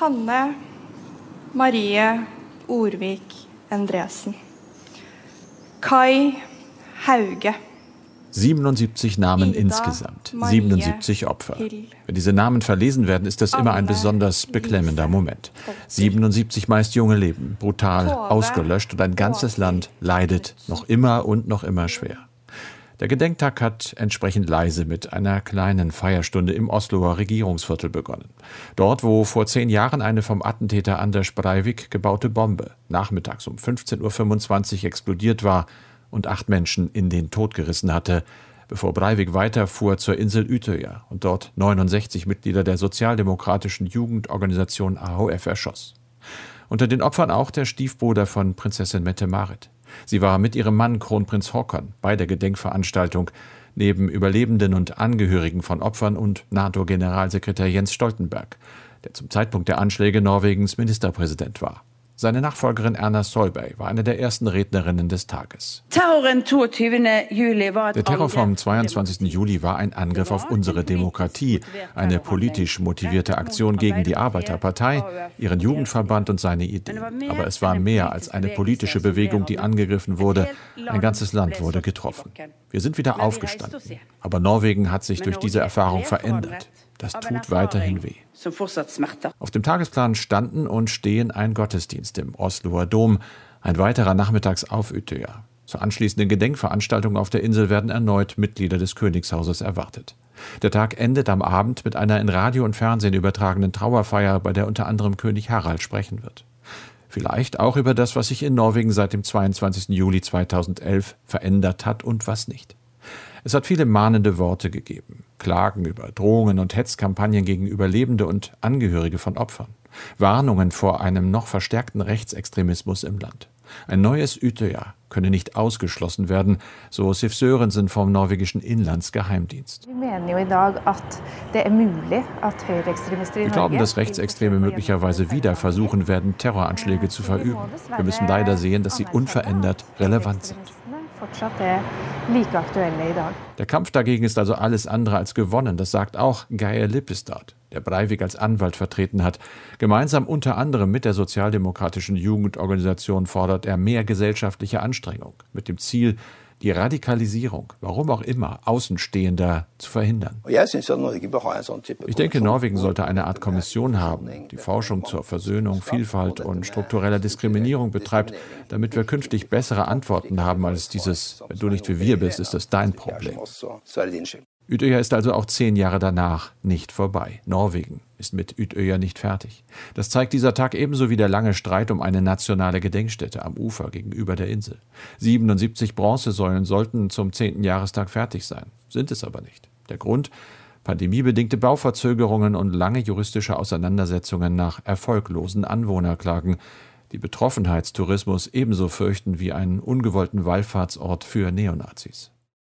Hanne Marie Orvik Endresen. Kai Hauge. 77 Namen Ida, insgesamt, Marie, 77 Opfer. Hill. Wenn diese Namen verlesen werden, ist das immer ein Anne, besonders beklemmender Moment. Volker. 77 meist junge Leben, brutal Tove, ausgelöscht und ein ganzes Land leidet noch immer und noch immer schwer. Der Gedenktag hat entsprechend leise mit einer kleinen Feierstunde im Osloer Regierungsviertel begonnen. Dort, wo vor zehn Jahren eine vom Attentäter Anders Breivik gebaute Bombe nachmittags um 15.25 Uhr explodiert war und acht Menschen in den Tod gerissen hatte, bevor Breivik weiterfuhr zur Insel Utøya und dort 69 Mitglieder der sozialdemokratischen Jugendorganisation AHF erschoss. Unter den Opfern auch der Stiefbruder von Prinzessin Mette-Marit. Sie war mit ihrem Mann Kronprinz Håkon bei der Gedenkveranstaltung, neben Überlebenden und Angehörigen von Opfern und NATO-Generalsekretär Jens Stoltenberg, der zum Zeitpunkt der Anschläge Norwegens Ministerpräsident war. Seine Nachfolgerin Erna Solberg war eine der ersten Rednerinnen des Tages. Terroren 22. Juli war et Der Terror vom angrep 22. Juli war ein Angriff auf unsere Demokratie, eine politisch motivierte Aktion gegen die Arbeiterpartei, ihren Jugendverband und seine Idee. Aber es war mehr als eine politische Bewegung, die angegriffen wurde. Ein ganzes Land wurde getroffen. Wir sind wieder aufgestanden. Aber Norwegen hat sich durch diese Erfahrung verändert. Das tut weiterhin weh. Auf dem Tagesplan standen und stehen ein Gottesdienst im Osloer Dom, ein weiterer nachmittags auf Utøya. Zur anschließenden Gedenkveranstaltung auf der Insel werden erneut Mitglieder des Königshauses erwartet. Der Tag endet am Abend mit einer in Radio und Fernsehen übertragenen Trauerfeier, bei der unter anderem König Harald sprechen wird. Vielleicht auch über das, was sich in Norwegen seit dem 22. Juli 2011 verändert hat und was nicht. Es hat viele mahnende Worte gegeben. Klagen über Drohungen und Hetzkampagnen gegen Überlebende und Angehörige von Opfern. Warnungen vor einem noch verstärkten Rechtsextremismus im Land. Ein neues Utøya könne nicht ausgeschlossen werden, so Sif Sørensen vom norwegischen Inlandsgeheimdienst. Wir glauben, dass Rechtsextreme möglicherweise wieder versuchen werden, Terroranschläge zu verüben. Wir müssen leider sehen, dass sie unverändert relevant sind. Fortsatt er like aktuelle i dag. Der Kampf dagegen ist also alles andere als gewonnen. Das sagt auch Geir Lippestad, der Breivik als Anwalt vertreten hat. Gemeinsam unter anderem mit der sozialdemokratischen Jugendorganisation fordert er mehr gesellschaftliche Anstrengung mit dem Ziel, die Radikalisierung, warum auch immer, Außenstehender zu verhindern. Ich denke. Norwegen sollte eine Art Kommission haben, die Forschung zur Versöhnung, Vielfalt und struktureller Diskriminierung betreibt, damit wir künftig bessere Antworten haben als dieses, wenn du nicht wie wir bist, ist das dein Problem. Utøya ist also auch zehn Jahre danach nicht vorbei. Norwegen ist mit Utøya nicht fertig. Das zeigt dieser Tag ebenso wie der lange Streit um eine nationale Gedenkstätte am Ufer gegenüber der Insel. 77 Bronzesäulen sollten zum 10. Jahrestag fertig sein, sind es aber nicht. Der Grund? Pandemiebedingte Bauverzögerungen und lange juristische Auseinandersetzungen nach erfolglosen Anwohnerklagen, die Betroffenheitstourismus ebenso fürchten wie einen ungewollten Wallfahrtsort für Neonazis.